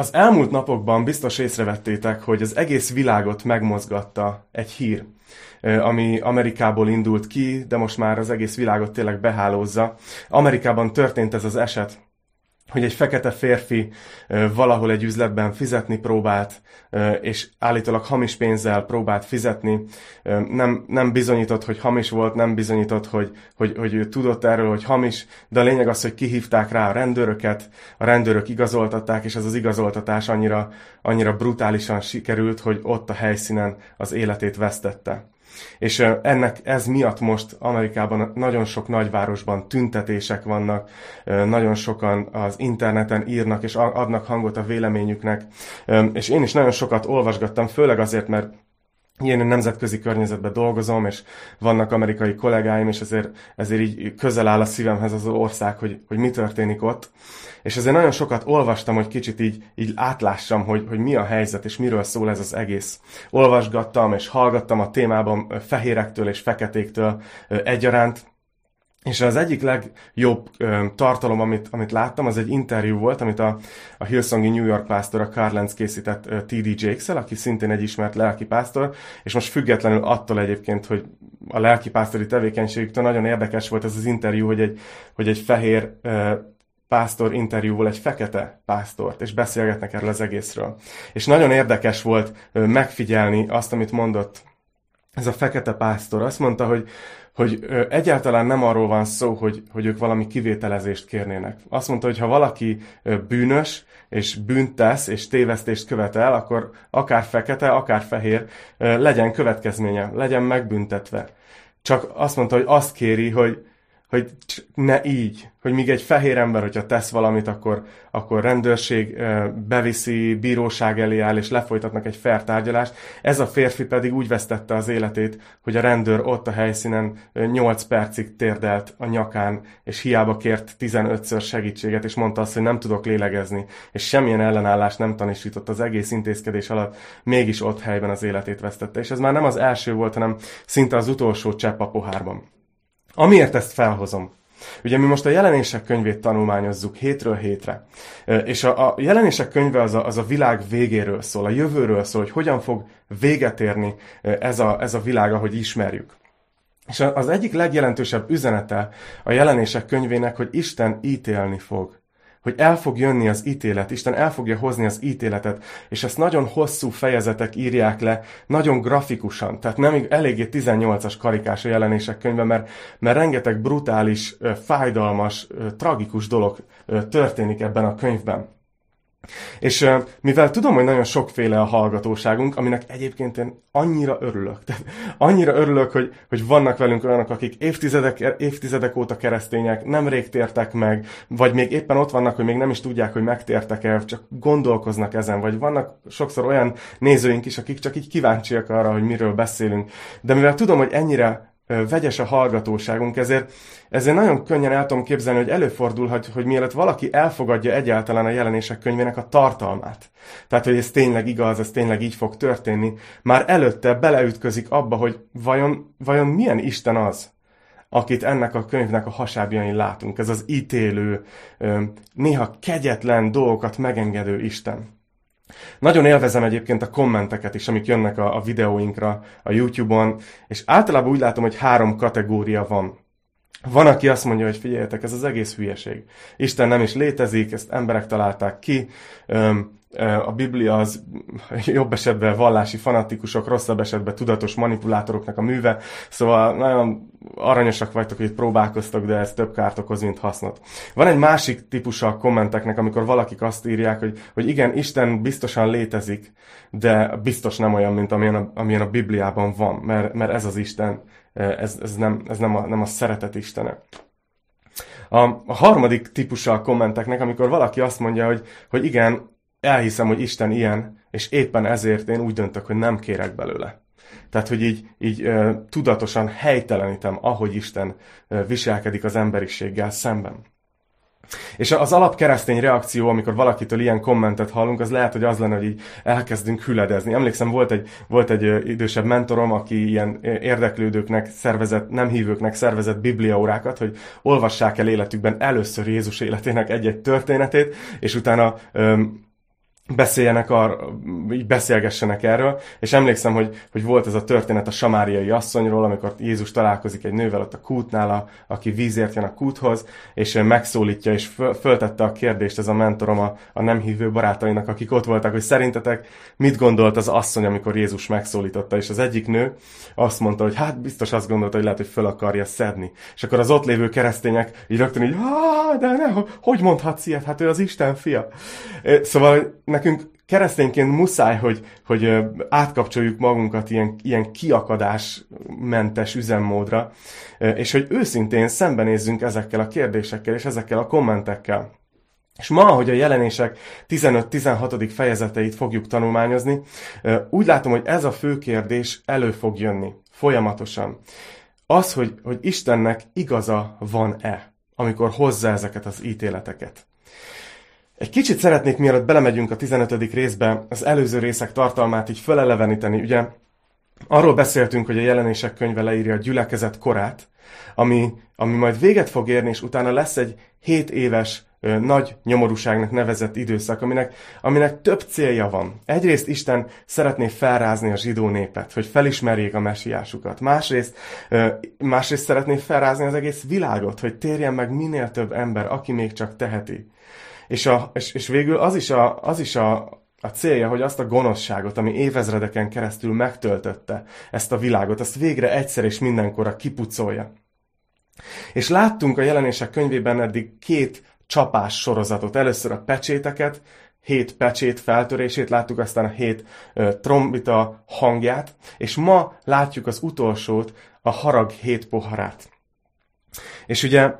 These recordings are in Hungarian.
Az elmúlt napokban biztos észrevettétek, hogy az egész világot megmozgatta egy hír, ami Amerikából indult ki, de most már az egész világot tényleg behálózza. Amerikában történt ez az eset, hogy egy fekete férfi valahol egy üzletben fizetni próbált, és állítólag hamis pénzzel próbált fizetni. Nem, nem bizonyított, hogy hamis volt, nem bizonyított, hogy, hogy, hogy ő tudott erről, hogy hamis, de a lényeg az, hogy kihívták rá a rendőröket, a rendőrök igazoltatták, és ez az igazoltatás annyira, annyira brutálisan sikerült, hogy ott a helyszínen az életét vesztette. És ennek ez miatt most Amerikában nagyon sok nagyvárosban tüntetések vannak, nagyon sokan az interneten írnak és adnak hangot a véleményüknek, és én is nagyon sokat olvasgattam, főleg azért, mert ilyen nemzetközi környezetben dolgozom, és vannak amerikai kollégáim, és ezért, ezért így közel áll a szívemhez az ország, hogy, hogy mi történik ott. És ezért nagyon sokat olvastam, hogy kicsit így, így átlássam, hogy, hogy mi a helyzet, és miről szól ez az egész. Olvasgattam, és hallgattam a témában fehérektől és feketéktől egyaránt, és az egyik legjobb ö, tartalom, amit, amit láttam, az egy interjú volt, amit a, a Hillsongi New York pásztor, a Carl Lenz készített T.D. Jakes-el, aki szintén egy ismert lelkipásztor, és most függetlenül attól egyébként, hogy a lelkipásztori tevékenységüktől nagyon érdekes volt ez az interjú, hogy egy, hogy egy fehér ö, pásztor interjúval egy fekete pásztort, és beszélgetnek erről az egészről. És nagyon érdekes volt megfigyelni azt, amit mondott ez a fekete pásztor. Azt mondta, hogy hogy egyáltalán nem arról van szó, hogy, hogy ők valami kivételezést kérnének. Azt mondta, hogy ha valaki bűnös, és bűnt tesz, és tévesztést követel, akkor akár fekete, akár fehér, legyen következménye, legyen megbüntetve. Csak azt mondta, hogy azt kéri, hogy, hogy ne így, hogy míg egy fehér ember, hogyha tesz valamit, akkor, akkor rendőrség beviszi, bíróság elé áll, és lefolytatnak egy fair. Ez a férfi pedig úgy vesztette az életét, hogy a rendőr ott a helyszínen 8 percig térdelt a nyakán, és hiába kért 15-ször segítséget, és mondta azt, hogy nem tudok lélegezni, és semmilyen ellenállást nem tanúsított az egész intézkedés alatt, mégis ott helyben az életét vesztette. És ez már nem az első volt, hanem szinte az utolsó csepp a pohárban. Amiért ezt felhozom? Ugye mi most a jelenések könyvét tanulmányozzuk hétről hétre, és a, jelenések könyve az a, az a világ végéről szól, a jövőről szól, hogy hogyan fog véget érni ez a, ez a világ, ahogy ismerjük. És az egyik legjelentősebb üzenete a jelenések könyvének, hogy Isten ítélni fog hogy el fog jönni az ítélet, Isten el fogja hozni az ítéletet, és ezt nagyon hosszú fejezetek írják le, nagyon grafikusan, tehát nem eléggé 18-as karikás a jelenések könyve, mert, mert rengeteg brutális, fájdalmas, tragikus dolog történik ebben a könyvben. És mivel tudom, hogy nagyon sokféle a hallgatóságunk, aminek egyébként én annyira örülök. Tehát annyira örülök, hogy, hogy vannak velünk olyanok, akik évtizedek, évtizedek óta keresztények, nemrég tértek meg, vagy még éppen ott vannak, hogy még nem is tudják, hogy megtértek-e, csak gondolkoznak ezen, vagy vannak sokszor olyan nézőink is, akik csak így kíváncsiak arra, hogy miről beszélünk. De mivel tudom, hogy ennyire vegyes a hallgatóságunk, ezért, ezért nagyon könnyen el tudom képzelni, hogy előfordulhat, hogy mielőtt valaki elfogadja egyáltalán a jelenések könyvének a tartalmát. Tehát, hogy ez tényleg igaz, ez tényleg így fog történni, már előtte beleütközik abba, hogy vajon, vajon milyen Isten az, akit ennek a könyvnek a hasábjain látunk. Ez az ítélő, néha kegyetlen dolgokat megengedő Isten. Nagyon élvezem egyébként a kommenteket is, amik jönnek a, a videóinkra a YouTube-on, és általában úgy látom, hogy három kategória van. Van, aki azt mondja, hogy figyeljetek, ez az egész hülyeség. Isten nem is létezik, ezt emberek találták ki, a Biblia az jobb esetben vallási fanatikusok, rosszabb esetben tudatos manipulátoroknak a műve, szóval nagyon aranyosak vagytok, hogy itt próbálkoztok, de ez több kárt okoz, mint hasznot. Van egy másik típusa a kommenteknek, amikor valakik azt írják, hogy, hogy igen, Isten biztosan létezik, de biztos nem olyan, mint amilyen a, amilyen a Bibliában van, mert, mert ez az Isten, ez, ez, nem, ez nem, a, nem a szeretet Istene. A, a harmadik típusa a kommenteknek, amikor valaki azt mondja, hogy, hogy igen, elhiszem, hogy Isten ilyen, és éppen ezért én úgy döntök, hogy nem kérek belőle. Tehát, hogy így, így uh, tudatosan helytelenítem, ahogy Isten uh, viselkedik az emberiséggel szemben. És az alap keresztény reakció, amikor valakitől ilyen kommentet hallunk, az lehet, hogy az lenne, hogy így elkezdünk hüledezni. Emlékszem, volt egy, volt egy idősebb mentorom, aki ilyen érdeklődőknek szervezett, nem hívőknek szervezett bibliaórákat, hogy olvassák el életükben először Jézus életének egy-egy történetét, és utána um, beszéljenek arra, így beszélgessenek erről, és emlékszem, hogy, hogy volt ez a történet a samáriai asszonyról, amikor Jézus találkozik egy nővel ott a kútnál, a, aki vízért jön a kúthoz, és megszólítja, és föl, föltette a kérdést ez a mentorom a, a nem hívő barátainak, akik ott voltak, hogy szerintetek mit gondolt az asszony, amikor Jézus megszólította, és az egyik nő azt mondta, hogy hát biztos azt gondolta, hogy lehet, hogy föl akarja szedni. És akkor az ott lévő keresztények így rögtön így, de ne, hogy mondhatsz ilyet? Hát ő az Isten fia. Szóval nekünk keresztényként muszáj, hogy, hogy átkapcsoljuk magunkat ilyen, ilyen kiakadásmentes üzemmódra, és hogy őszintén szembenézzünk ezekkel a kérdésekkel és ezekkel a kommentekkel. És ma, hogy a jelenések 15-16. fejezeteit fogjuk tanulmányozni, úgy látom, hogy ez a fő kérdés elő fog jönni folyamatosan. Az, hogy, hogy Istennek igaza van-e, amikor hozza ezeket az ítéleteket. Egy kicsit szeretnék, mielőtt belemegyünk a 15. részbe, az előző részek tartalmát így föleleveníteni. Ugye arról beszéltünk, hogy a jelenések könyve leírja a gyülekezet korát, ami, ami majd véget fog érni, és utána lesz egy 7 éves nagy nyomorúságnak nevezett időszak, aminek, aminek több célja van. Egyrészt Isten szeretné felrázni a zsidó népet, hogy felismerjék a mesiásukat. Másrészt, másrészt szeretné felrázni az egész világot, hogy térjen meg minél több ember, aki még csak teheti. És, a, és, és végül az is, a, az is a, a célja, hogy azt a gonoszságot, ami évezredeken keresztül megtöltötte ezt a világot, azt végre egyszer és mindenkorra kipucolja. És láttunk a jelenések könyvében eddig két csapás sorozatot. Először a pecséteket, hét pecsét feltörését, láttuk aztán a hét ö, trombita hangját, és ma látjuk az utolsót, a harag hét poharát. És ugye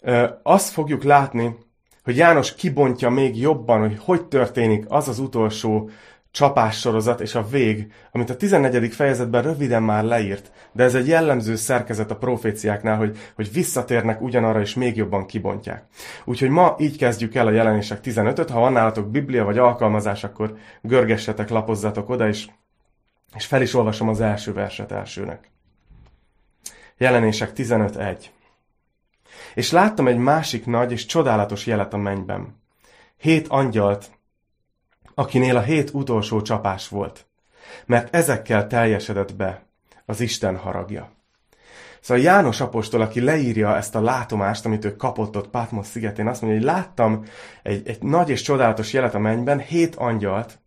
ö, azt fogjuk látni, hogy János kibontja még jobban, hogy hogy történik az az utolsó csapássorozat és a vég, amit a 14. fejezetben röviden már leírt, de ez egy jellemző szerkezet a proféciáknál, hogy, hogy visszatérnek ugyanarra és még jobban kibontják. Úgyhogy ma így kezdjük el a jelenések 15-öt, ha van nálatok Biblia vagy alkalmazás, akkor görgessetek, lapozzatok oda, és, és fel is olvasom az első verset elsőnek. Jelenések 15.1 és láttam egy másik nagy és csodálatos jelet a mennyben. Hét angyalt, akinél a hét utolsó csapás volt, mert ezekkel teljesedett be az Isten haragja. Szóval János apostol, aki leírja ezt a látomást, amit ő kapott ott Patmos szigetén, azt mondja, hogy láttam egy, egy nagy és csodálatos jelet a mennyben, hét angyalt,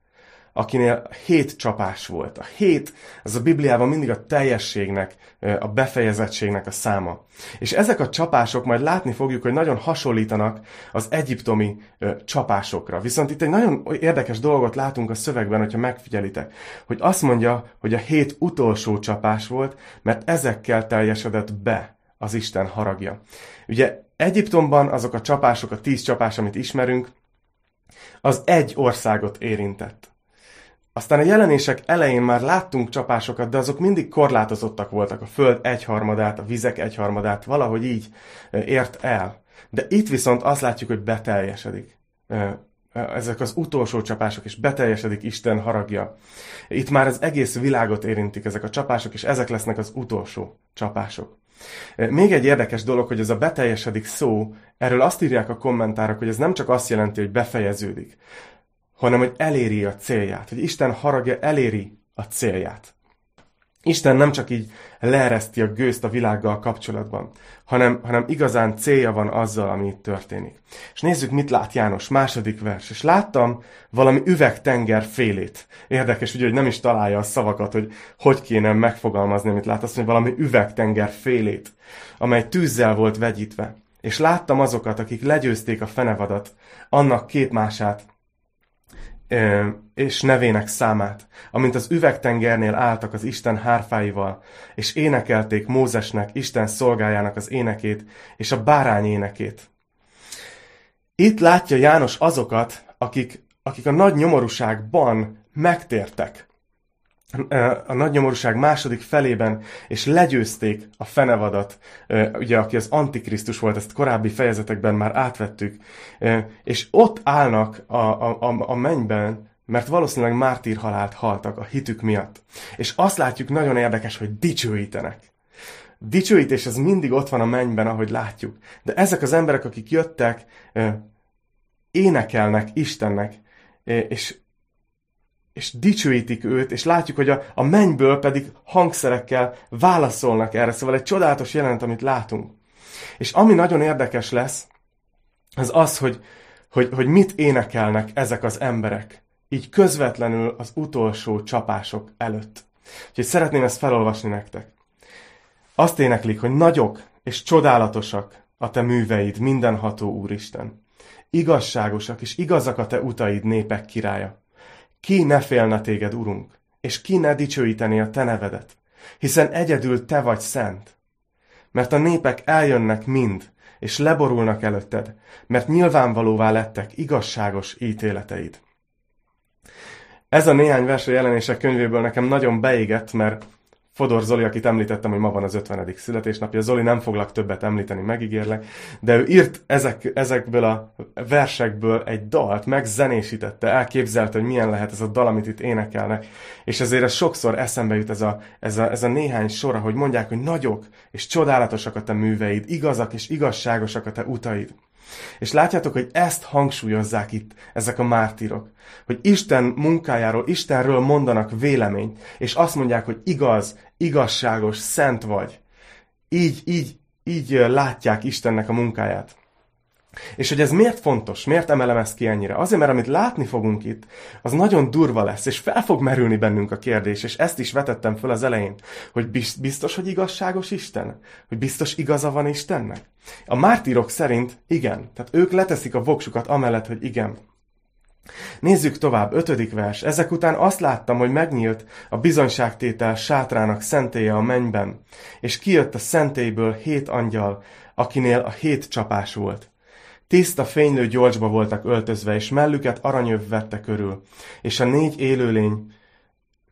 akinél hét csapás volt. A hét, az a Bibliában mindig a teljességnek, a befejezettségnek a száma. És ezek a csapások, majd látni fogjuk, hogy nagyon hasonlítanak az egyiptomi csapásokra. Viszont itt egy nagyon érdekes dolgot látunk a szövegben, hogyha megfigyelitek, hogy azt mondja, hogy a hét utolsó csapás volt, mert ezekkel teljesedett be az Isten haragja. Ugye Egyiptomban azok a csapások, a tíz csapás, amit ismerünk, az egy országot érintett. Aztán a jelenések elején már láttunk csapásokat, de azok mindig korlátozottak voltak. A föld egyharmadát, a vizek egyharmadát, valahogy így ért el. De itt viszont azt látjuk, hogy beteljesedik. Ezek az utolsó csapások, és beteljesedik Isten haragja. Itt már az egész világot érintik ezek a csapások, és ezek lesznek az utolsó csapások. Még egy érdekes dolog, hogy ez a beteljesedik szó, erről azt írják a kommentárok, hogy ez nem csak azt jelenti, hogy befejeződik, hanem hogy eléri a célját, hogy Isten haragja eléri a célját. Isten nem csak így leereszti a gőzt a világgal kapcsolatban, hanem, hanem igazán célja van azzal, ami itt történik. És nézzük, mit lát János, második vers. És láttam valami üvegtenger félét. Érdekes, ugye, hogy nem is találja a szavakat, hogy hogy kéne megfogalmazni, amit lát. Azt mondja, valami üvegtenger félét, amely tűzzel volt vegyítve. És láttam azokat, akik legyőzték a fenevadat, annak képmását, és nevének számát, amint az üvegtengernél álltak az Isten hárfáival, és énekelték Mózesnek, Isten szolgájának az énekét, és a bárány énekét. Itt látja János azokat, akik, akik a nagy nyomorúságban megtértek a nagy nyomorúság második felében, és legyőzték a fenevadat, ugye, aki az Antikrisztus volt, ezt korábbi fejezetekben már átvettük, és ott állnak a, a, a, a mennyben, mert valószínűleg mártírhalált haltak a hitük miatt. És azt látjuk nagyon érdekes, hogy dicsőítenek. Dicsőítés ez mindig ott van a mennyben, ahogy látjuk. De ezek az emberek, akik jöttek, énekelnek Istennek, és, és dicsőítik őt, és látjuk, hogy a, a mennyből pedig hangszerekkel válaszolnak erre. Szóval egy csodálatos jelenet, amit látunk. És ami nagyon érdekes lesz, az az, hogy, hogy, hogy mit énekelnek ezek az emberek, így közvetlenül az utolsó csapások előtt. Úgyhogy szeretném ezt felolvasni nektek. Azt éneklik, hogy nagyok és csodálatosak a te műveid, mindenható Úristen. Igazságosak és igazak a te utaid, népek királya. Ki ne félne téged, Urunk, és ki ne dicsőíteni a te nevedet, hiszen egyedül te vagy szent. Mert a népek eljönnek mind, és leborulnak előtted, mert nyilvánvalóvá lettek igazságos ítéleteid. Ez a néhány vers a jelenések könyvéből nekem nagyon beégett, mert Fodor Zoli, akit említettem, hogy ma van az 50. születésnapja. Zoli nem foglak többet említeni, megígérlek, de ő írt ezek, ezekből a versekből egy dalt, megzenésítette, elképzelte, hogy milyen lehet ez a dal, amit itt énekelnek. És ezért ez sokszor eszembe jut ez a, ez a, ez a néhány sora, hogy mondják, hogy nagyok és csodálatosak a te műveid, igazak és igazságosak a te utaid. És látjátok, hogy ezt hangsúlyozzák itt ezek a mártírok. Hogy Isten munkájáról, Istenről mondanak véleményt, és azt mondják, hogy igaz, igazságos, szent vagy. Így, így, így látják Istennek a munkáját. És hogy ez miért fontos, miért emelem ezt ki ennyire? Azért, mert amit látni fogunk itt, az nagyon durva lesz, és fel fog merülni bennünk a kérdés, és ezt is vetettem föl az elején, hogy biztos, hogy igazságos Isten? Hogy biztos igaza van Istennek? A mártírok szerint igen, tehát ők leteszik a voksukat amellett, hogy igen. Nézzük tovább, ötödik vers. Ezek után azt láttam, hogy megnyílt a bizonyságtétel sátrának szentélye a mennyben, és kijött a szentélyből hét angyal, akinél a hét csapás volt. Tiszta fénylő gyolcsba voltak öltözve, és mellüket aranyöv vette körül, és a négy élőlény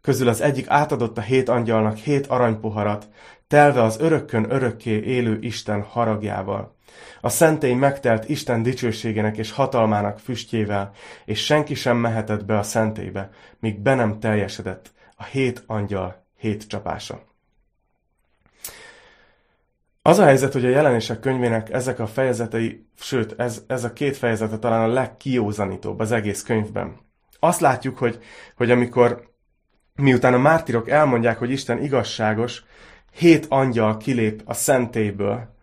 közül az egyik átadott a hét angyalnak hét aranypoharat, telve az örökkön örökké élő Isten haragjával. A szentély megtelt Isten dicsőségének és hatalmának füstjével, és senki sem mehetett be a szentélybe, míg be nem teljesedett a hét angyal hét csapása. Az a helyzet, hogy a jelenések könyvének ezek a fejezetei, sőt, ez, ez a két fejezete talán a legkiózanítóbb az egész könyvben. Azt látjuk, hogy, hogy amikor miután a mártirok elmondják, hogy Isten igazságos, hét angyal kilép a szentélyből,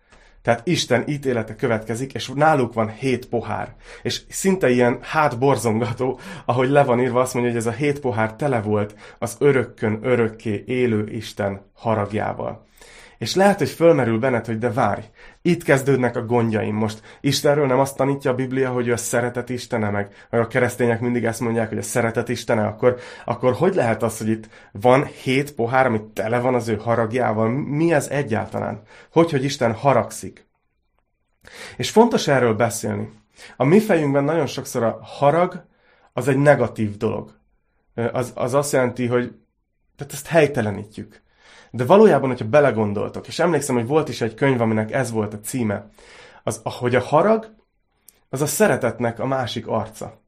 tehát Isten ítélete következik, és náluk van hét pohár. És szinte ilyen hátborzongató, ahogy le van írva, azt mondja, hogy ez a hét pohár tele volt az örökkön örökké élő Isten haragjával. És lehet, hogy fölmerül benned, hogy de várj, itt kezdődnek a gondjaim most. Istenről nem azt tanítja a Biblia, hogy ő a szeretet Istene, meg, meg a keresztények mindig ezt mondják, hogy a szeretet Istene, akkor, akkor hogy lehet az, hogy itt van hét pohár, ami tele van az ő haragjával? Mi ez egyáltalán? Hogy, hogy Isten haragszik? És fontos erről beszélni. A mi fejünkben nagyon sokszor a harag az egy negatív dolog. Az, az azt jelenti, hogy tehát ezt helytelenítjük. De valójában, hogyha belegondoltok, és emlékszem, hogy volt is egy könyv, aminek ez volt a címe, az, hogy a harag, az a szeretetnek a másik arca.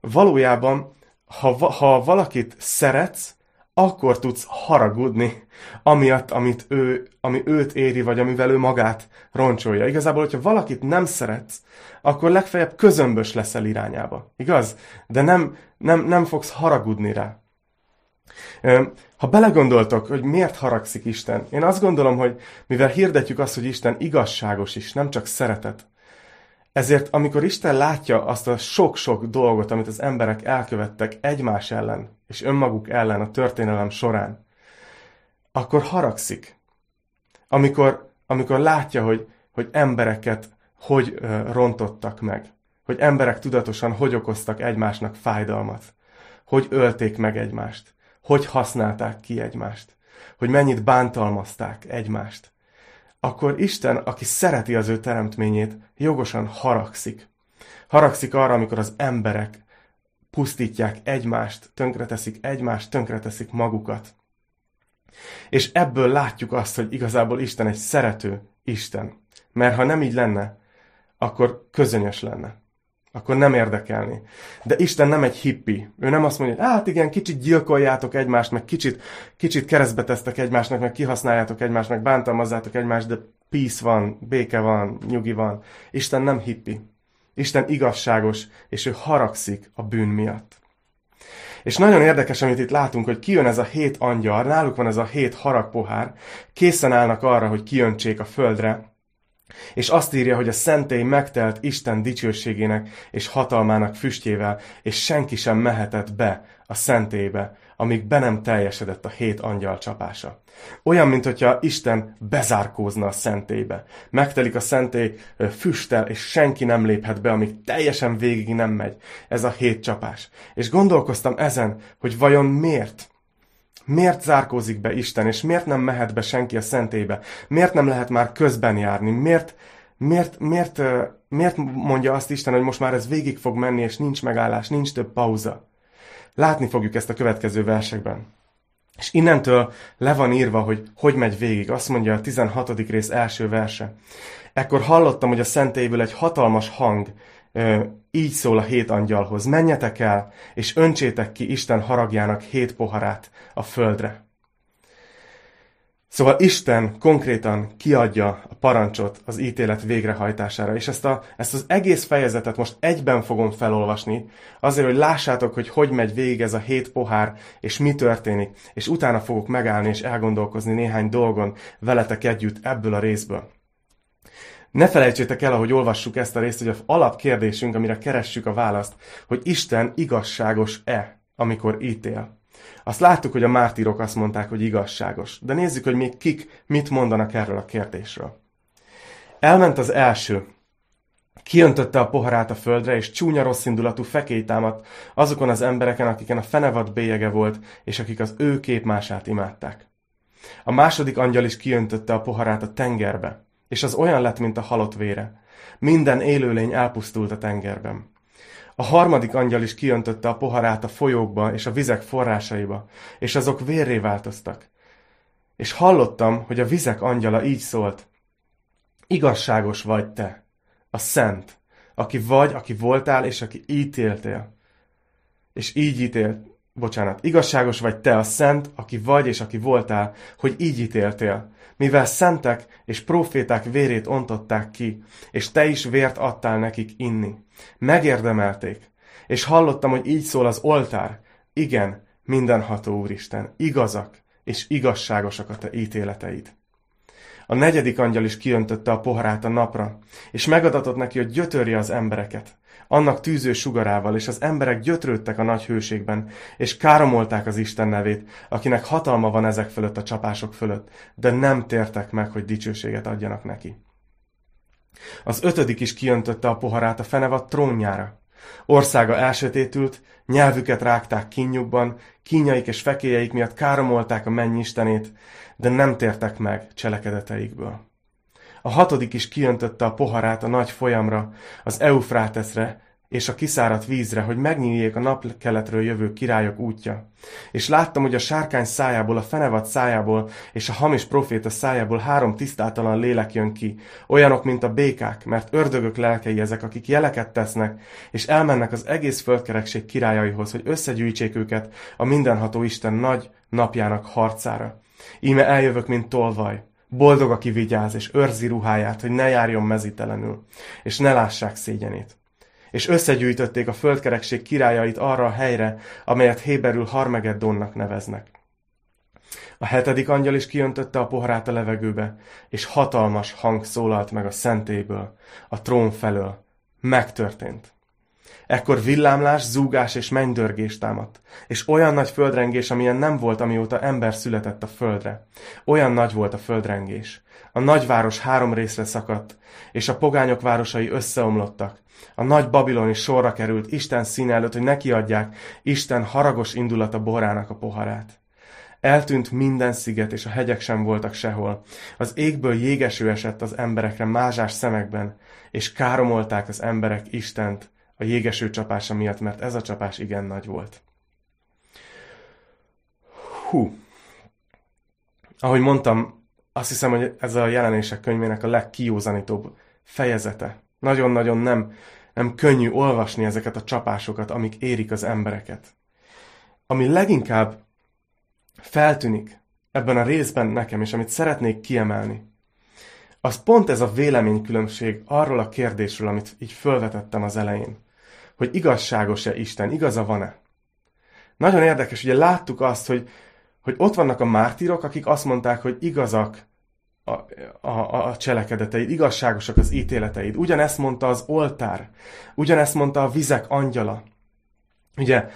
Valójában, ha, ha valakit szeretsz, akkor tudsz haragudni, amiatt, amit ő, ami őt éri, vagy amivel ő magát roncsolja. Igazából, hogyha valakit nem szeretsz, akkor legfeljebb közömbös leszel irányába. Igaz? De nem, nem, nem fogsz haragudni rá. Ha belegondoltok, hogy miért haragszik Isten, én azt gondolom, hogy mivel hirdetjük azt, hogy Isten igazságos is, nem csak szeretet, ezért amikor Isten látja azt a sok-sok dolgot, amit az emberek elkövettek egymás ellen, és önmaguk ellen a történelem során, akkor haragszik. Amikor, amikor látja, hogy, hogy embereket hogy rontottak meg, hogy emberek tudatosan hogy okoztak egymásnak fájdalmat, hogy ölték meg egymást, hogy használták ki egymást, hogy mennyit bántalmazták egymást, akkor Isten, aki szereti az ő teremtményét, jogosan haragszik. Haragszik arra, amikor az emberek pusztítják egymást, tönkreteszik egymást, tönkreteszik magukat. És ebből látjuk azt, hogy igazából Isten egy szerető Isten. Mert ha nem így lenne, akkor közönyös lenne akkor nem érdekelni. De Isten nem egy hippi. Ő nem azt mondja, hogy hát igen, kicsit gyilkoljátok egymást, meg kicsit, kicsit keresztbe tesztek egymásnak, meg kihasználjátok egymást, meg bántalmazzátok egymást, de peace van, béke van, nyugi van. Isten nem hippi. Isten igazságos, és ő haragszik a bűn miatt. És nagyon érdekes, amit itt látunk, hogy kijön ez a hét angyal, náluk van ez a hét haragpohár, készen állnak arra, hogy kiöntsék a földre, és azt írja, hogy a szentély megtelt Isten dicsőségének és hatalmának füstjével, és senki sem mehetett be a szentélybe, amíg be nem teljesedett a hét angyal csapása. Olyan, mint hogyha Isten bezárkózna a szentélybe. Megtelik a szentély füsttel, és senki nem léphet be, amíg teljesen végig nem megy ez a hét csapás. És gondolkoztam ezen, hogy vajon miért? Miért zárkózik be Isten, és miért nem mehet be senki a szentélybe? Miért nem lehet már közben járni? Miért, miért, miért, miért mondja azt Isten, hogy most már ez végig fog menni, és nincs megállás, nincs több pauza? Látni fogjuk ezt a következő versekben. És innentől le van írva, hogy hogy megy végig. Azt mondja a 16. rész első verse. Ekkor hallottam, hogy a szentélyből egy hatalmas hang így szól a hét angyalhoz. Menjetek el, és öntsétek ki Isten haragjának hét poharát a földre. Szóval Isten konkrétan kiadja a parancsot az ítélet végrehajtására, és ezt, a, ezt az egész fejezetet most egyben fogom felolvasni, azért, hogy lássátok, hogy hogy megy végig ez a hét pohár, és mi történik, és utána fogok megállni és elgondolkozni néhány dolgon veletek együtt ebből a részből. Ne felejtsétek el, ahogy olvassuk ezt a részt, hogy az alapkérdésünk, amire keressük a választ, hogy Isten igazságos-e, amikor ítél. Azt láttuk, hogy a mártírok azt mondták, hogy igazságos. De nézzük, hogy még kik mit mondanak erről a kérdésről. Elment az első, Kiöntötte a poharát a földre, és csúnya rosszindulatú fekély támadt azokon az embereken, akiken a fenevad bélyege volt, és akik az ő képmását imádták. A második angyal is kiöntötte a poharát a tengerbe, és az olyan lett, mint a halott vére. Minden élőlény elpusztult a tengerben. A harmadik angyal is kiöntötte a poharát a folyókba és a vizek forrásaiba, és azok vérré változtak. És hallottam, hogy a vizek angyala így szólt. Igazságos vagy te, a szent, aki vagy, aki voltál, és aki ítéltél. És így ítélt, bocsánat, igazságos vagy te, a szent, aki vagy, és aki voltál, hogy így ítéltél mivel szentek és proféták vérét ontották ki, és te is vért adtál nekik inni. Megérdemelték, és hallottam, hogy így szól az oltár. Igen, mindenható Úristen, igazak és igazságosak a te ítéleteid. A negyedik angyal is kiöntötte a poharát a napra, és megadatott neki, hogy gyötörje az embereket annak tűző sugarával, és az emberek gyötrődtek a nagy hőségben, és káromolták az Isten nevét, akinek hatalma van ezek fölött a csapások fölött, de nem tértek meg, hogy dicsőséget adjanak neki. Az ötödik is kiöntötte a poharát a fenevad trónjára. Országa elsötétült, nyelvüket rágták kínjukban, kínjaik és fekélyeik miatt káromolták a mennyistenét, de nem tértek meg cselekedeteikből. A hatodik is kiöntötte a poharát a nagy folyamra, az Eufráteszre és a kiszáradt vízre, hogy megnyíljék a napkeletről jövő királyok útja. És láttam, hogy a sárkány szájából, a fenevad szájából és a hamis proféta szájából három tisztátalan lélek jön ki, olyanok, mint a békák, mert ördögök lelkei ezek, akik jeleket tesznek, és elmennek az egész földkerekség királyaihoz, hogy összegyűjtsék őket a mindenható Isten nagy napjának harcára. Íme eljövök, mint tolvaj. Boldog, aki vigyáz, és őrzi ruháját, hogy ne járjon mezitelenül, és ne lássák szégyenét. És összegyűjtötték a földkerekség királyait arra a helyre, amelyet Héberül Harmegeddonnak neveznek. A hetedik angyal is kiöntötte a poharát a levegőbe, és hatalmas hang szólalt meg a szentéből, a trón felől. Megtörtént. Ekkor villámlás, zúgás és mennydörgés támadt, és olyan nagy földrengés, amilyen nem volt, amióta ember született a földre. Olyan nagy volt a földrengés. A nagyváros három részre szakadt, és a pogányok városai összeomlottak. A nagy Babiloni sorra került Isten színe előtt, hogy nekiadják Isten haragos indulata borának a poharát. Eltűnt minden sziget, és a hegyek sem voltak sehol. Az égből jégeső esett az emberekre mázsás szemekben, és káromolták az emberek Istent, a jégeső csapása miatt, mert ez a csapás igen nagy volt. Hú. Ahogy mondtam, azt hiszem, hogy ez a jelenések könyvének a legkiózanítóbb fejezete. Nagyon-nagyon nem, nem könnyű olvasni ezeket a csapásokat, amik érik az embereket. Ami leginkább feltűnik ebben a részben nekem, és amit szeretnék kiemelni, az pont ez a véleménykülönbség arról a kérdésről, amit így felvetettem az elején. Hogy igazságos-e Isten, igaza van-e? Nagyon érdekes, ugye láttuk azt, hogy, hogy ott vannak a mártírok, akik azt mondták, hogy igazak a, a, a cselekedeteid, igazságosak az ítéleteid. Ugyanezt mondta az oltár, ugyanezt mondta a vizek angyala. Ugye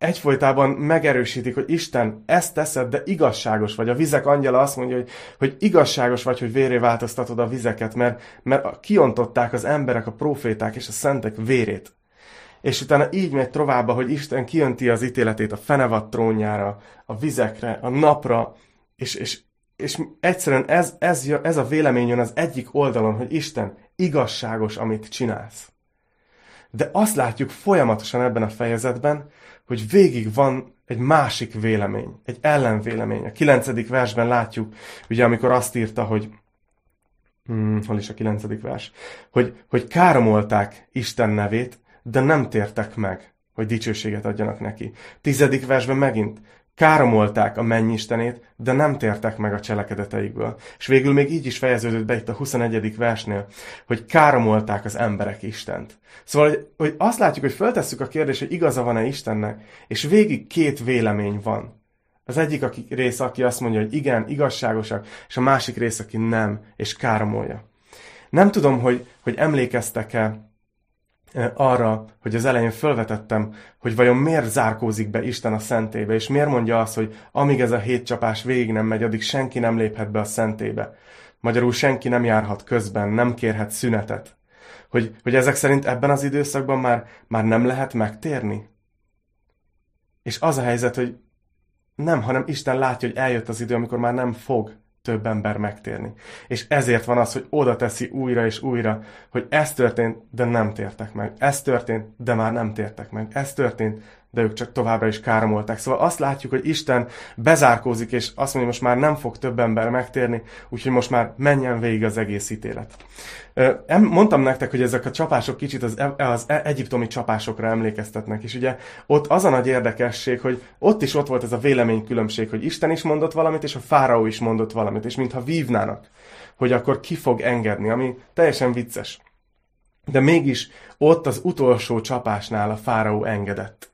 egyfolytában megerősítik, hogy Isten, ezt teszed, de igazságos vagy. A vizek angyala azt mondja, hogy, hogy igazságos vagy, hogy véré változtatod a vizeket, mert, mert kiontották az emberek, a proféták és a szentek vérét. És utána így megy tovább, hogy Isten kijönti az ítéletét a fenevad trónjára, a vizekre, a napra, és, és, és egyszerűen ez, ez, ez a vélemény jön az egyik oldalon, hogy Isten igazságos, amit csinálsz. De azt látjuk folyamatosan ebben a fejezetben, hogy végig van egy másik vélemény, egy ellenvélemény. A kilencedik versben látjuk, ugye amikor azt írta, hogy hmm, hol is a kilencedik vers, hogy, hogy káromolták Isten nevét, de nem tértek meg, hogy dicsőséget adjanak neki. Tizedik versben megint, Káromolták a mennyistenét, de nem tértek meg a cselekedeteikből. És végül még így is fejeződött be itt a 21. versnél, hogy káromolták az emberek Istent. Szóval, hogy, hogy azt látjuk, hogy föltesszük a kérdést, hogy igaza van-e Istennek, és végig két vélemény van. Az egyik aki, rész, aki azt mondja, hogy igen, igazságosak, és a másik rész, aki nem, és káromolja. Nem tudom, hogy, hogy emlékeztek-e arra, hogy az elején felvetettem, hogy vajon miért zárkózik be Isten a szentébe, és miért mondja azt, hogy amíg ez a hét csapás végig nem megy, addig senki nem léphet be a szentébe. Magyarul senki nem járhat közben, nem kérhet szünetet. Hogy, hogy ezek szerint ebben az időszakban már, már nem lehet megtérni? És az a helyzet, hogy nem, hanem Isten látja, hogy eljött az idő, amikor már nem fog több ember megtérni. És ezért van az, hogy oda teszi újra és újra, hogy ez történt, de nem tértek meg. Ez történt, de már nem tértek meg. Ez történt, de ők csak továbbra is káromolták. Szóval azt látjuk, hogy Isten bezárkózik, és azt mondja, most már nem fog több ember megtérni, úgyhogy most már menjen végig az egész ítélet. Mondtam nektek, hogy ezek a csapások kicsit az, e, az e, egyiptomi csapásokra emlékeztetnek, és ugye ott az a nagy érdekesség, hogy ott is ott volt ez a véleménykülönbség, hogy Isten is mondott valamit, és a fáraó is mondott valamit, és mintha vívnának, hogy akkor ki fog engedni, ami teljesen vicces. De mégis ott az utolsó csapásnál a fáraó engedett.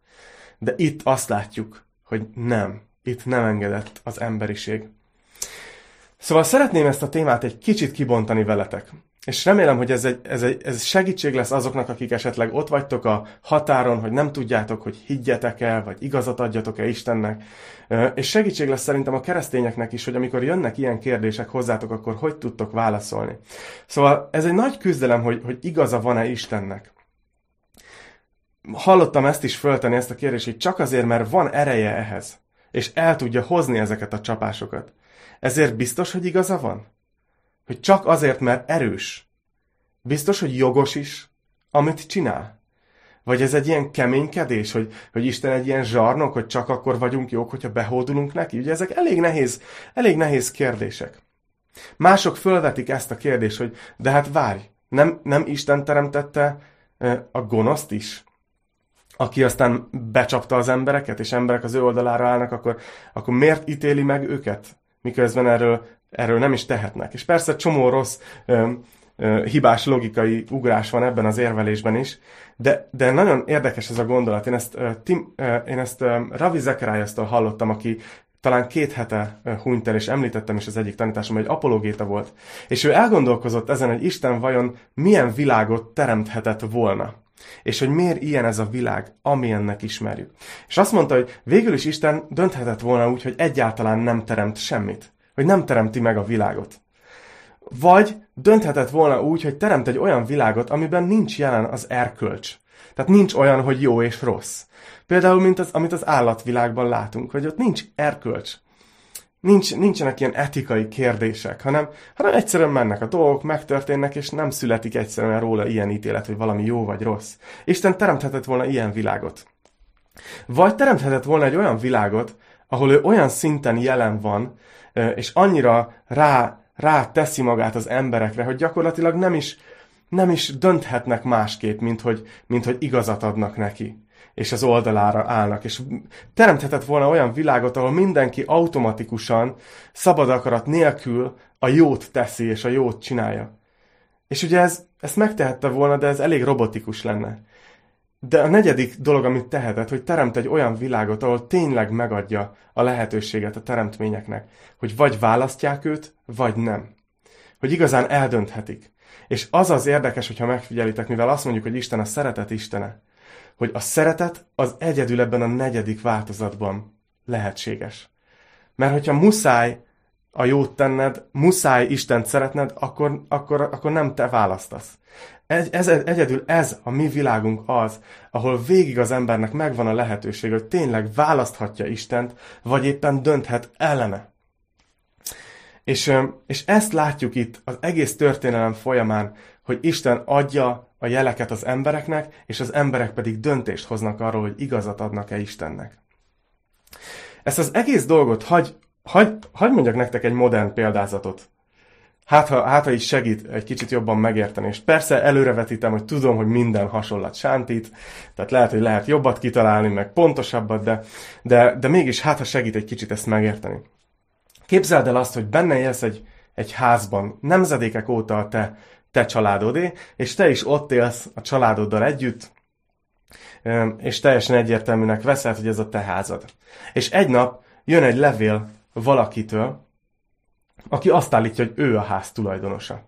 De itt azt látjuk, hogy nem. Itt nem engedett az emberiség. Szóval szeretném ezt a témát egy kicsit kibontani veletek. És remélem, hogy ez, egy, ez, egy, ez segítség lesz azoknak, akik esetleg ott vagytok a határon, hogy nem tudjátok, hogy higgyetek el, vagy igazat adjatok-e Istennek. És segítség lesz szerintem a keresztényeknek is, hogy amikor jönnek ilyen kérdések hozzátok, akkor hogy tudtok válaszolni. Szóval ez egy nagy küzdelem, hogy, hogy igaza van-e Istennek. Hallottam ezt is föltenni, ezt a kérdést, hogy csak azért, mert van ereje ehhez, és el tudja hozni ezeket a csapásokat. Ezért biztos, hogy igaza van? Hogy csak azért, mert erős. Biztos, hogy jogos is, amit csinál? Vagy ez egy ilyen keménykedés, hogy, hogy Isten egy ilyen zsarnok, hogy csak akkor vagyunk jók, hogyha behódulunk neki? Ugye ezek elég nehéz, elég nehéz kérdések. Mások fölvetik ezt a kérdést, hogy de hát várj, nem, nem Isten teremtette a gonoszt is? Aki aztán becsapta az embereket, és emberek az ő oldalára állnak, akkor, akkor miért ítéli meg őket? Miközben erről erről nem is tehetnek. És persze csomó rossz, ö, ö, hibás logikai ugrás van ebben az érvelésben is, de, de nagyon érdekes ez a gondolat. Én ezt, ö, Tim, ö, én ezt ö, Ravi Zacharias-tól hallottam, aki talán két hete hunyt el, és említettem is az egyik tanításom, hogy apologéta volt. És ő elgondolkozott ezen, hogy Isten vajon milyen világot teremthetett volna. És hogy miért ilyen ez a világ, amilyennek ismerjük. És azt mondta, hogy végül is Isten dönthetett volna úgy, hogy egyáltalán nem teremt semmit hogy nem teremti meg a világot. Vagy dönthetett volna úgy, hogy teremt egy olyan világot, amiben nincs jelen az erkölcs. Tehát nincs olyan, hogy jó és rossz. Például, mint az, amit az állatvilágban látunk, hogy ott nincs erkölcs. Nincs, nincsenek ilyen etikai kérdések, hanem, hanem egyszerűen mennek a dolgok, megtörténnek, és nem születik egyszerűen róla ilyen ítélet, hogy valami jó vagy rossz. Isten teremthetett volna ilyen világot. Vagy teremthetett volna egy olyan világot, ahol ő olyan szinten jelen van, és annyira rá, rá teszi magát az emberekre, hogy gyakorlatilag nem is, nem is dönthetnek másképp, mint hogy, mint hogy igazat adnak neki és az oldalára állnak. És teremthetett volna olyan világot, ahol mindenki automatikusan, szabad akarat nélkül a jót teszi, és a jót csinálja. És ugye ez, ezt megtehette volna, de ez elég robotikus lenne. De a negyedik dolog, amit tehetett, hogy teremt egy olyan világot, ahol tényleg megadja a lehetőséget a teremtményeknek, hogy vagy választják őt, vagy nem. Hogy igazán eldönthetik. És az az érdekes, hogyha megfigyelitek, mivel azt mondjuk, hogy Isten a szeretet Istene, hogy a szeretet az egyedül ebben a negyedik változatban lehetséges. Mert hogyha muszáj a jót tenned, muszáj Istent szeretned, akkor, akkor, akkor nem te választasz. Ez, ez, egyedül ez a mi világunk az, ahol végig az embernek megvan a lehetőség, hogy tényleg választhatja Istent, vagy éppen dönthet ellene. És, és ezt látjuk itt az egész történelem folyamán, hogy Isten adja a jeleket az embereknek, és az emberek pedig döntést hoznak arról, hogy igazat adnak-e Istennek. Ezt az egész dolgot hagy, hagy, hagy mondjak nektek egy modern példázatot. Hát ha, hát, ha is segít egy kicsit jobban megérteni. És persze előrevetítem, hogy tudom, hogy minden hasonlat sántít, tehát lehet, hogy lehet jobbat kitalálni, meg pontosabbat, de, de, de mégis hát, ha segít egy kicsit ezt megérteni. Képzeld el azt, hogy benne élsz egy, egy házban, nemzedékek óta a te, te családodé, és te is ott élsz a családoddal együtt, és teljesen egyértelműnek veszed, hogy ez a te házad. És egy nap jön egy levél valakitől, aki azt állítja, hogy ő a ház tulajdonosa.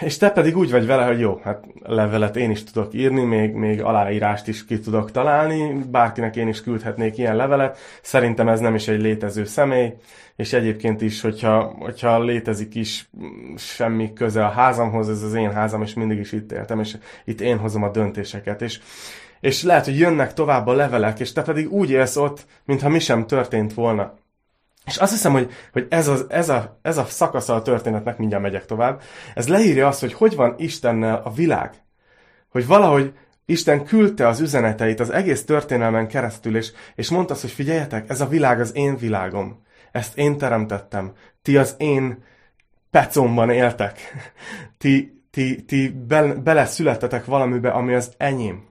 És te pedig úgy vagy vele, hogy jó, hát levelet én is tudok írni, még, még aláírást is ki tudok találni, bárkinek én is küldhetnék ilyen levelet. Szerintem ez nem is egy létező személy, és egyébként is, hogyha, hogyha létezik is semmi köze a házamhoz, ez az én házam, és mindig is itt éltem, és itt én hozom a döntéseket. És, és lehet, hogy jönnek tovább a levelek, és te pedig úgy élsz ott, mintha mi sem történt volna. És azt hiszem, hogy, hogy ez, az, ez, a, ez a szakasza a történetnek, mindjárt megyek tovább, ez leírja azt, hogy hogy van Istennel a világ. Hogy valahogy Isten küldte az üzeneteit az egész történelmen keresztül, és, és mondta azt, hogy figyeljetek, ez a világ az én világom. Ezt én teremtettem. Ti az én pecomban éltek. Ti, ti, ti be, beleszülettetek valamibe, ami az enyém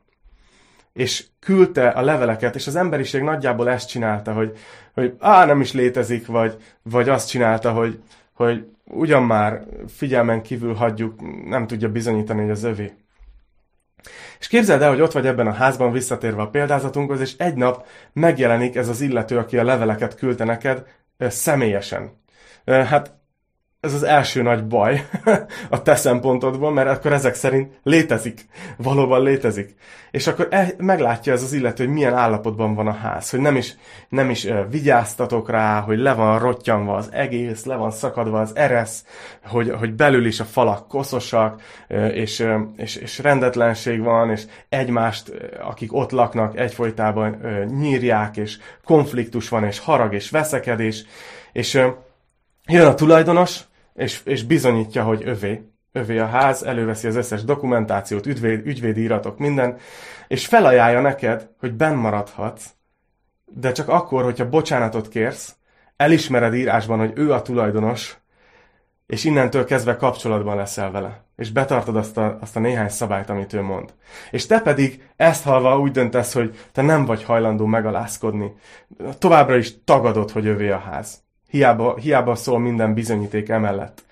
és küldte a leveleket, és az emberiség nagyjából ezt csinálta, hogy, hogy á, nem is létezik, vagy, vagy azt csinálta, hogy, hogy ugyan már figyelmen kívül hagyjuk, nem tudja bizonyítani, hogy az övé. És képzeld el, hogy ott vagy ebben a házban visszatérve a példázatunkhoz, és egy nap megjelenik ez az illető, aki a leveleket küldte neked személyesen. Hát ez az első nagy baj a te szempontodból, mert akkor ezek szerint létezik, valóban létezik. És akkor e, meglátja ez az illető, hogy milyen állapotban van a ház, hogy nem is, nem is uh, vigyáztatok rá, hogy le van rottyanva az egész, le van szakadva az eresz, hogy, hogy belül is a falak koszosak, uh, és, uh, és, és rendetlenség van, és egymást, akik ott laknak, egyfolytában uh, nyírják, és konfliktus van, és harag, és veszekedés, és uh, jön a tulajdonos, és, és bizonyítja, hogy övé, övé a ház, előveszi az összes dokumentációt, ügyvéd, ügyvédi iratok, minden, és felajánlja neked, hogy benn maradhatsz, de csak akkor, hogyha bocsánatot kérsz, elismered írásban, hogy ő a tulajdonos, és innentől kezdve kapcsolatban leszel vele. És betartod azt a, azt a néhány szabályt, amit ő mond. És te pedig ezt halva úgy döntesz, hogy te nem vagy hajlandó megalázkodni. Továbbra is tagadod, hogy övé a ház. Hiába, hiába szól minden bizonyíték emellett.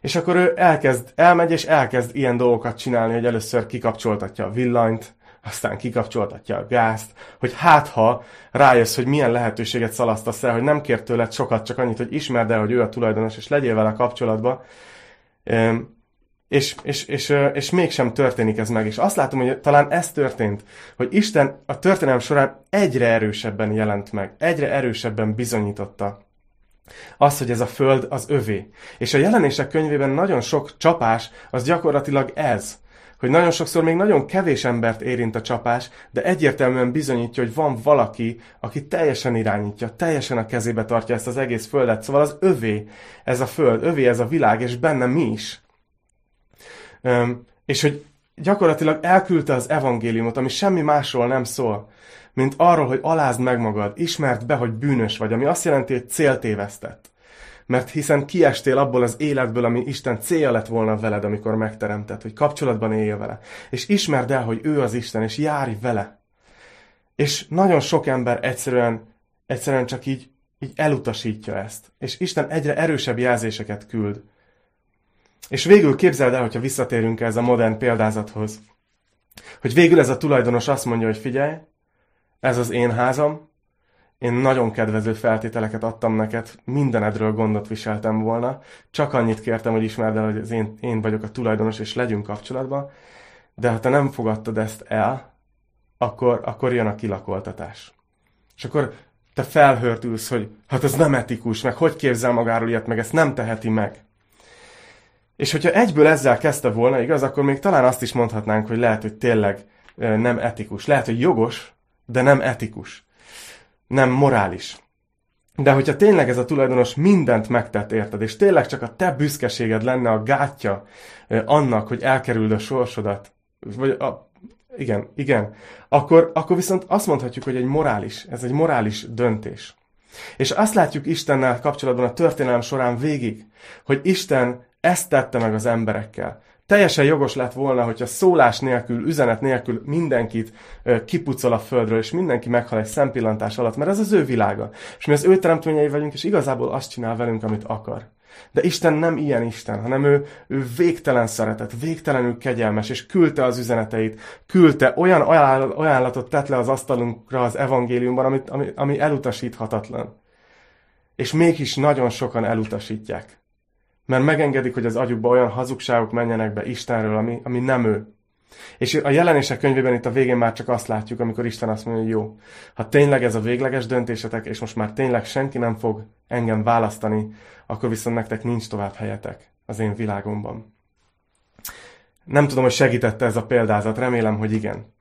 És akkor ő elkezd, elmegy és elkezd ilyen dolgokat csinálni, hogy először kikapcsoltatja a villanyt, aztán kikapcsoltatja a gázt, hogy hát ha rájössz, hogy milyen lehetőséget szalasztasz el, hogy nem kér tőled sokat, csak annyit, hogy ismerd el, hogy ő a tulajdonos, és legyél vele kapcsolatba, és, és, és, és mégsem történik ez meg. És azt látom, hogy talán ez történt, hogy Isten a történelem során egyre erősebben jelent meg, egyre erősebben bizonyította az, hogy ez a föld az övé. És a jelenések könyvében nagyon sok csapás, az gyakorlatilag ez. Hogy nagyon sokszor még nagyon kevés embert érint a csapás, de egyértelműen bizonyítja, hogy van valaki, aki teljesen irányítja, teljesen a kezébe tartja ezt az egész földet. Szóval az övé ez a föld, övé ez a világ, és benne mi is. Üm, és hogy gyakorlatilag elküldte az evangéliumot, ami semmi másról nem szól, mint arról, hogy alázd meg magad, ismert be, hogy bűnös vagy, ami azt jelenti, hogy céltévesztett. Mert hiszen kiestél abból az életből, ami Isten célja lett volna veled, amikor megteremtett, hogy kapcsolatban élj vele. És ismerd el, hogy ő az Isten, és járj vele. És nagyon sok ember egyszerűen, egyszerűen csak így így elutasítja ezt. És Isten egyre erősebb jelzéseket küld. És végül képzeld el, hogyha visszatérünk ez a modern példázathoz, hogy végül ez a tulajdonos azt mondja, hogy figyelj, ez az én házam, én nagyon kedvező feltételeket adtam neked, mindenedről gondot viseltem volna, csak annyit kértem, hogy ismerd el, hogy az én, én vagyok a tulajdonos, és legyünk kapcsolatban, de ha te nem fogadtad ezt el, akkor, akkor jön a kilakoltatás. És akkor te felhörtülsz, hogy hát ez nem etikus, meg hogy képzel magáról ilyet, meg ezt nem teheti meg. És hogyha egyből ezzel kezdte volna, igaz, akkor még talán azt is mondhatnánk, hogy lehet, hogy tényleg nem etikus. Lehet, hogy jogos, de nem etikus. Nem morális. De hogyha tényleg ez a tulajdonos mindent megtett érted, és tényleg csak a te büszkeséged lenne a gátja annak, hogy elkerüld a sorsodat, vagy a, igen, igen, akkor, akkor viszont azt mondhatjuk, hogy egy morális, ez egy morális döntés. És azt látjuk Istennel kapcsolatban a történelem során végig, hogy Isten ezt tette meg az emberekkel. Teljesen jogos lett volna, hogyha szólás nélkül, üzenet nélkül mindenkit kipucol a földről, és mindenki meghal egy szempillantás alatt, mert ez az ő világa. És mi az ő teremtményei vagyunk, és igazából azt csinál velünk, amit akar. De Isten nem ilyen Isten, hanem ő, ő végtelen szeretet, végtelenül kegyelmes, és küldte az üzeneteit, küldte, olyan ajánlatot tett le az asztalunkra az evangéliumban, amit, ami, ami elutasíthatatlan. És mégis nagyon sokan elutasítják. Mert megengedik, hogy az agyukba olyan hazugságok menjenek be Istenről, ami, ami nem ő. És a jelenések könyvében itt a végén már csak azt látjuk, amikor Isten azt mondja, hogy jó, ha tényleg ez a végleges döntésetek, és most már tényleg senki nem fog engem választani, akkor viszont nektek nincs tovább helyetek az én világomban. Nem tudom, hogy segítette ez a példázat, remélem, hogy igen.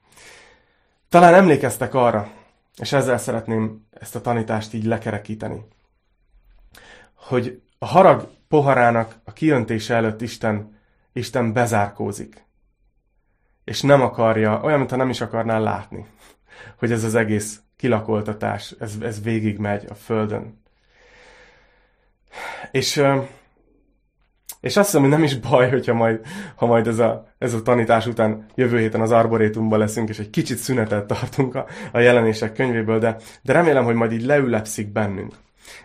Talán emlékeztek arra, és ezzel szeretném ezt a tanítást így lekerekíteni, hogy a harag poharának a kiöntése előtt Isten, Isten bezárkózik. És nem akarja, olyan, mintha nem is akarná látni, hogy ez az egész kilakoltatás, ez, ez végigmegy a földön. És, és azt hiszem, hogy nem is baj, hogyha majd, ha majd ez a, ez a tanítás után jövő héten az arborétumban leszünk, és egy kicsit szünetet tartunk a, a jelenések könyvéből, de, de remélem, hogy majd így leülepszik bennünk.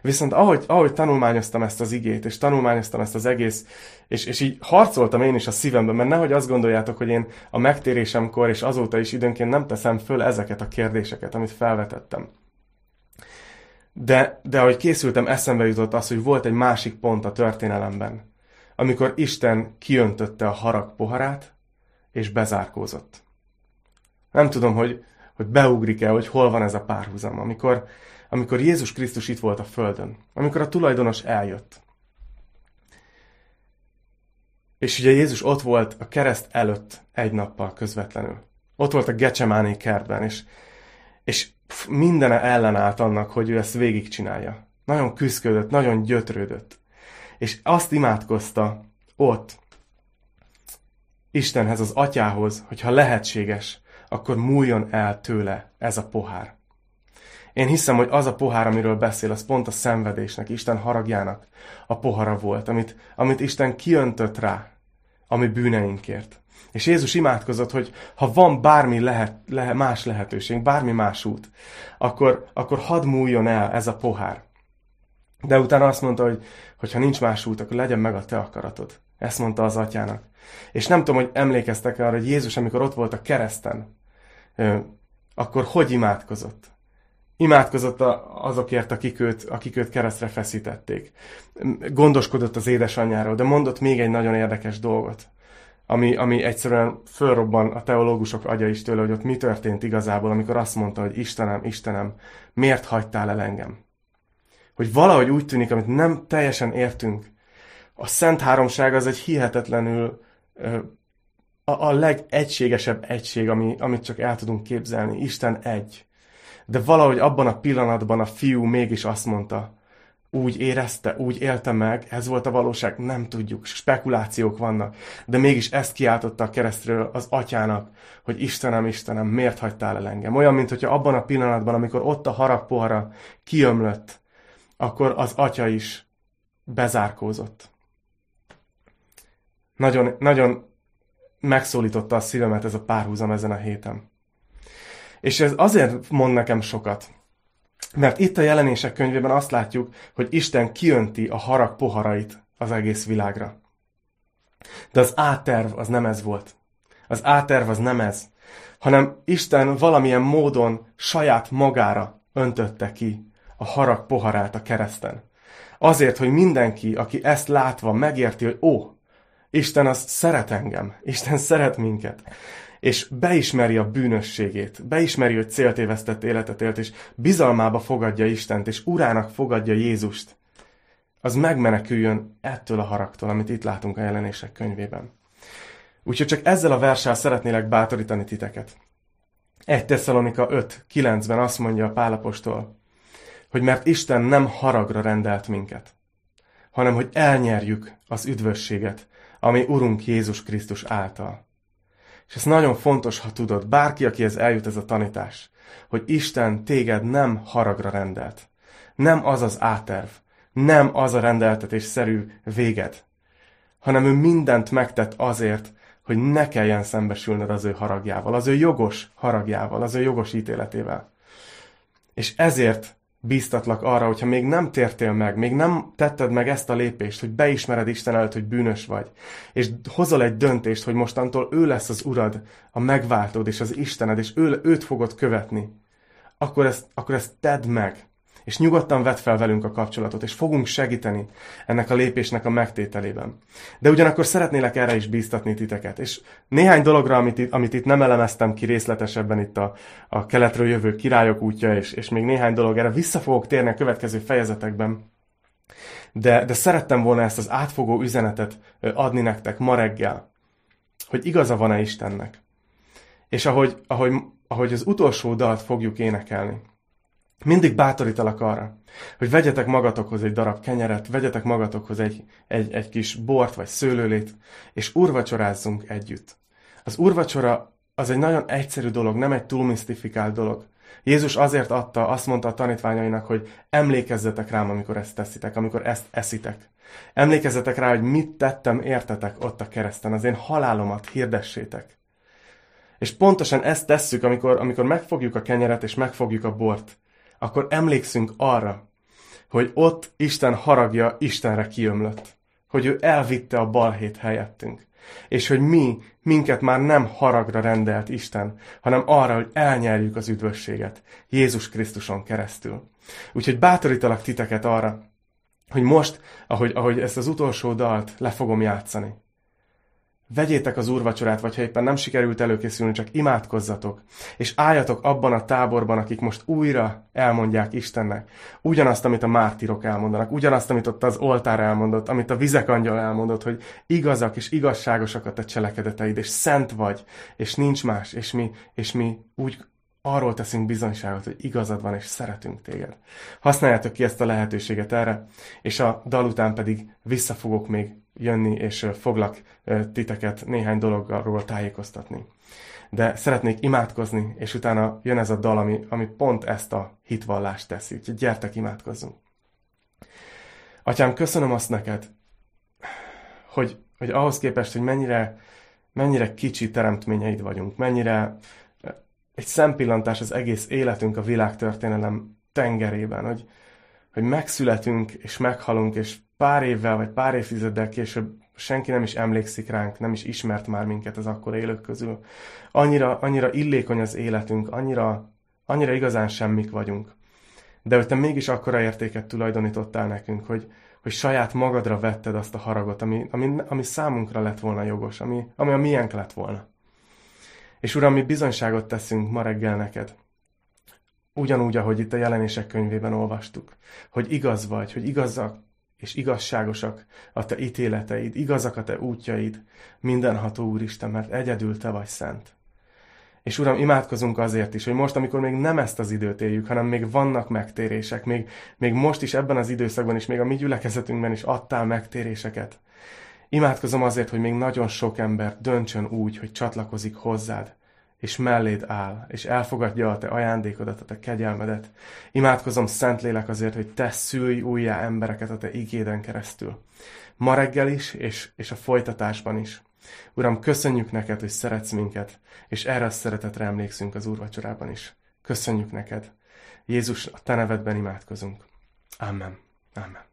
Viszont ahogy, ahogy tanulmányoztam ezt az igét, és tanulmányoztam ezt az egész, és, és így harcoltam én is a szívemben, mert nehogy azt gondoljátok, hogy én a megtérésemkor és azóta is időnként nem teszem föl ezeket a kérdéseket, amit felvetettem. De, de ahogy készültem, eszembe jutott az, hogy volt egy másik pont a történelemben, amikor Isten kiöntötte a harag poharát, és bezárkózott. Nem tudom, hogy, hogy beugrik-e, hogy hol van ez a párhuzam, amikor, amikor Jézus Krisztus itt volt a földön, amikor a tulajdonos eljött. És ugye Jézus ott volt a kereszt előtt egy nappal közvetlenül. Ott volt a Gecsemáné kertben, és, és mindene ellenállt annak, hogy ő ezt végigcsinálja. Nagyon küzdködött, nagyon gyötrődött. És azt imádkozta ott, Istenhez, az atyához, hogy ha lehetséges, akkor múljon el tőle ez a pohár. Én hiszem, hogy az a pohár, amiről beszél, az pont a szenvedésnek, Isten haragjának a pohara volt, amit, amit Isten kiöntött rá, ami bűneinkért. És Jézus imádkozott, hogy ha van bármi lehet, lehet, más lehetőség, bármi más út, akkor, akkor hadd múljon el ez a pohár. De utána azt mondta, hogy, ha nincs más út, akkor legyen meg a te akaratod. Ezt mondta az atyának. És nem tudom, hogy emlékeztek arra, hogy Jézus, amikor ott volt a kereszten, akkor hogy imádkozott? Imádkozott azokért, akik őt, akik őt keresztre feszítették. Gondoskodott az édesanyjáról, de mondott még egy nagyon érdekes dolgot, ami, ami egyszerűen fölrobban a teológusok agya is tőle, hogy ott mi történt igazából, amikor azt mondta, hogy Istenem, Istenem, miért hagytál el engem? Hogy valahogy úgy tűnik, amit nem teljesen értünk. A Szent Háromság az egy hihetetlenül a, a legegységesebb egység, ami, amit csak el tudunk képzelni. Isten egy de valahogy abban a pillanatban a fiú mégis azt mondta, úgy érezte, úgy élte meg, ez volt a valóság, nem tudjuk, spekulációk vannak, de mégis ezt kiáltotta a keresztről az atyának, hogy Istenem, Istenem, miért hagytál el engem? Olyan, mint hogyha abban a pillanatban, amikor ott a haragpohara kiömlött, akkor az atya is bezárkózott. Nagyon, nagyon megszólította a szívemet ez a párhuzam ezen a héten. És ez azért mond nekem sokat. Mert itt a jelenések könyvében azt látjuk, hogy Isten kiönti a harag poharait az egész világra. De az áterv az nem ez volt. Az áterv az nem ez, hanem Isten valamilyen módon saját magára öntötte ki a harag poharát a kereszten. Azért, hogy mindenki, aki ezt látva megérti, hogy ó, Isten az szeret engem, Isten szeret minket, és beismeri a bűnösségét, beismeri, hogy céltévesztett életet élt, és bizalmába fogadja Istent, és urának fogadja Jézust, az megmeneküljön ettől a haragtól, amit itt látunk a jelenések könyvében. Úgyhogy csak ezzel a verssel szeretnélek bátorítani titeket. 1 Tesszalonika 5, 9-ben azt mondja a Pálapostól, hogy mert Isten nem haragra rendelt minket, hanem hogy elnyerjük az üdvösséget, ami Urunk Jézus Krisztus által. És ez nagyon fontos, ha tudod, bárki, akihez eljut ez a tanítás, hogy Isten téged nem haragra rendelt. Nem az az áterv, nem az a rendeltetésszerű véged, hanem ő mindent megtett azért, hogy ne kelljen szembesülned az ő haragjával, az ő jogos haragjával, az ő jogos ítéletével. És ezért bíztatlak arra, hogyha még nem tértél meg, még nem tetted meg ezt a lépést, hogy beismered Isten előtt, hogy bűnös vagy, és hozol egy döntést, hogy mostantól ő lesz az Urad, a megváltód és az Istened, és ő, őt fogod követni, akkor ezt, akkor ezt tedd meg. És nyugodtan vedd fel velünk a kapcsolatot, és fogunk segíteni ennek a lépésnek a megtételében. De ugyanakkor szeretnélek erre is bíztatni titeket. És néhány dologra, amit itt, amit itt nem elemeztem ki részletesebben itt a, a keletről jövő királyok útja, és, és még néhány dolog, erre vissza fogok térni a következő fejezetekben. De, de szerettem volna ezt az átfogó üzenetet adni nektek ma reggel, hogy igaza van-e Istennek. És ahogy, ahogy, ahogy az utolsó dalt fogjuk énekelni, mindig bátorítalak arra, hogy vegyetek magatokhoz egy darab kenyeret, vegyetek magatokhoz egy, egy, egy kis bort vagy szőlőlét, és urvacsorázzunk együtt. Az urvacsora az egy nagyon egyszerű dolog, nem egy túl misztifikált dolog. Jézus azért adta, azt mondta a tanítványainak, hogy emlékezzetek rám, amikor ezt teszitek, amikor ezt eszitek. Emlékezzetek rá, hogy mit tettem értetek ott a kereszten, az én halálomat hirdessétek. És pontosan ezt tesszük, amikor, amikor megfogjuk a kenyeret és megfogjuk a bort akkor emlékszünk arra, hogy ott Isten haragja Istenre kiömlött. Hogy ő elvitte a balhét helyettünk. És hogy mi, minket már nem haragra rendelt Isten, hanem arra, hogy elnyerjük az üdvösséget Jézus Krisztuson keresztül. Úgyhogy bátorítalak titeket arra, hogy most, ahogy, ahogy ezt az utolsó dalt le fogom játszani, Vegyétek az úrvacsorát, vagy ha éppen nem sikerült előkészülni, csak imádkozzatok, és álljatok abban a táborban, akik most újra elmondják Istennek. Ugyanazt, amit a mártirok elmondanak, ugyanazt, amit ott az oltár elmondott, amit a vizek angyal elmondott, hogy igazak és igazságosak a te cselekedeteid, és szent vagy, és nincs más, és mi, és mi úgy arról teszünk bizonyságot, hogy igazad van, és szeretünk téged. Használjátok ki ezt a lehetőséget erre, és a dal után pedig vissza fogok még jönni, és foglak titeket néhány dologról tájékoztatni. De szeretnék imádkozni, és utána jön ez a dal, ami, ami pont ezt a hitvallást teszi. Úgyhogy gyertek, imádkozzunk. Atyám, köszönöm azt neked, hogy, hogy ahhoz képest, hogy mennyire, mennyire kicsi teremtményeid vagyunk, mennyire egy szempillantás az egész életünk a világtörténelem tengerében, hogy, hogy megszületünk és meghalunk, és pár évvel vagy pár évtizeddel később senki nem is emlékszik ránk, nem is ismert már minket az akkor élők közül. Annyira, annyira illékony az életünk, annyira, annyira igazán semmik vagyunk. De hogy te mégis akkora értéket tulajdonítottál nekünk, hogy, hogy saját magadra vetted azt a haragot, ami, ami, ami számunkra lett volna jogos, ami, ami a miénk lett volna. És Uram, mi bizonyságot teszünk ma reggel neked. Ugyanúgy, ahogy itt a jelenések könyvében olvastuk, hogy igaz vagy, hogy igazak és igazságosak a te ítéleteid, igazak a te útjaid, mindenható Úristen, mert egyedül te vagy szent. És Uram, imádkozunk azért is, hogy most, amikor még nem ezt az időt éljük, hanem még vannak megtérések, még, még most is ebben az időszakban is, még a mi gyülekezetünkben is adtál megtéréseket. Imádkozom azért, hogy még nagyon sok ember döntsön úgy, hogy csatlakozik hozzád, és melléd áll, és elfogadja a te ajándékodat, a te kegyelmedet. Imádkozom, Szentlélek, azért, hogy te szülj újjá embereket a te igéden keresztül. Ma reggel is, és, és a folytatásban is. Uram, köszönjük neked, hogy szeretsz minket, és erre a szeretetre emlékszünk az úrvacsorában is. Köszönjük neked. Jézus, a te nevedben imádkozunk. Amen. Amen.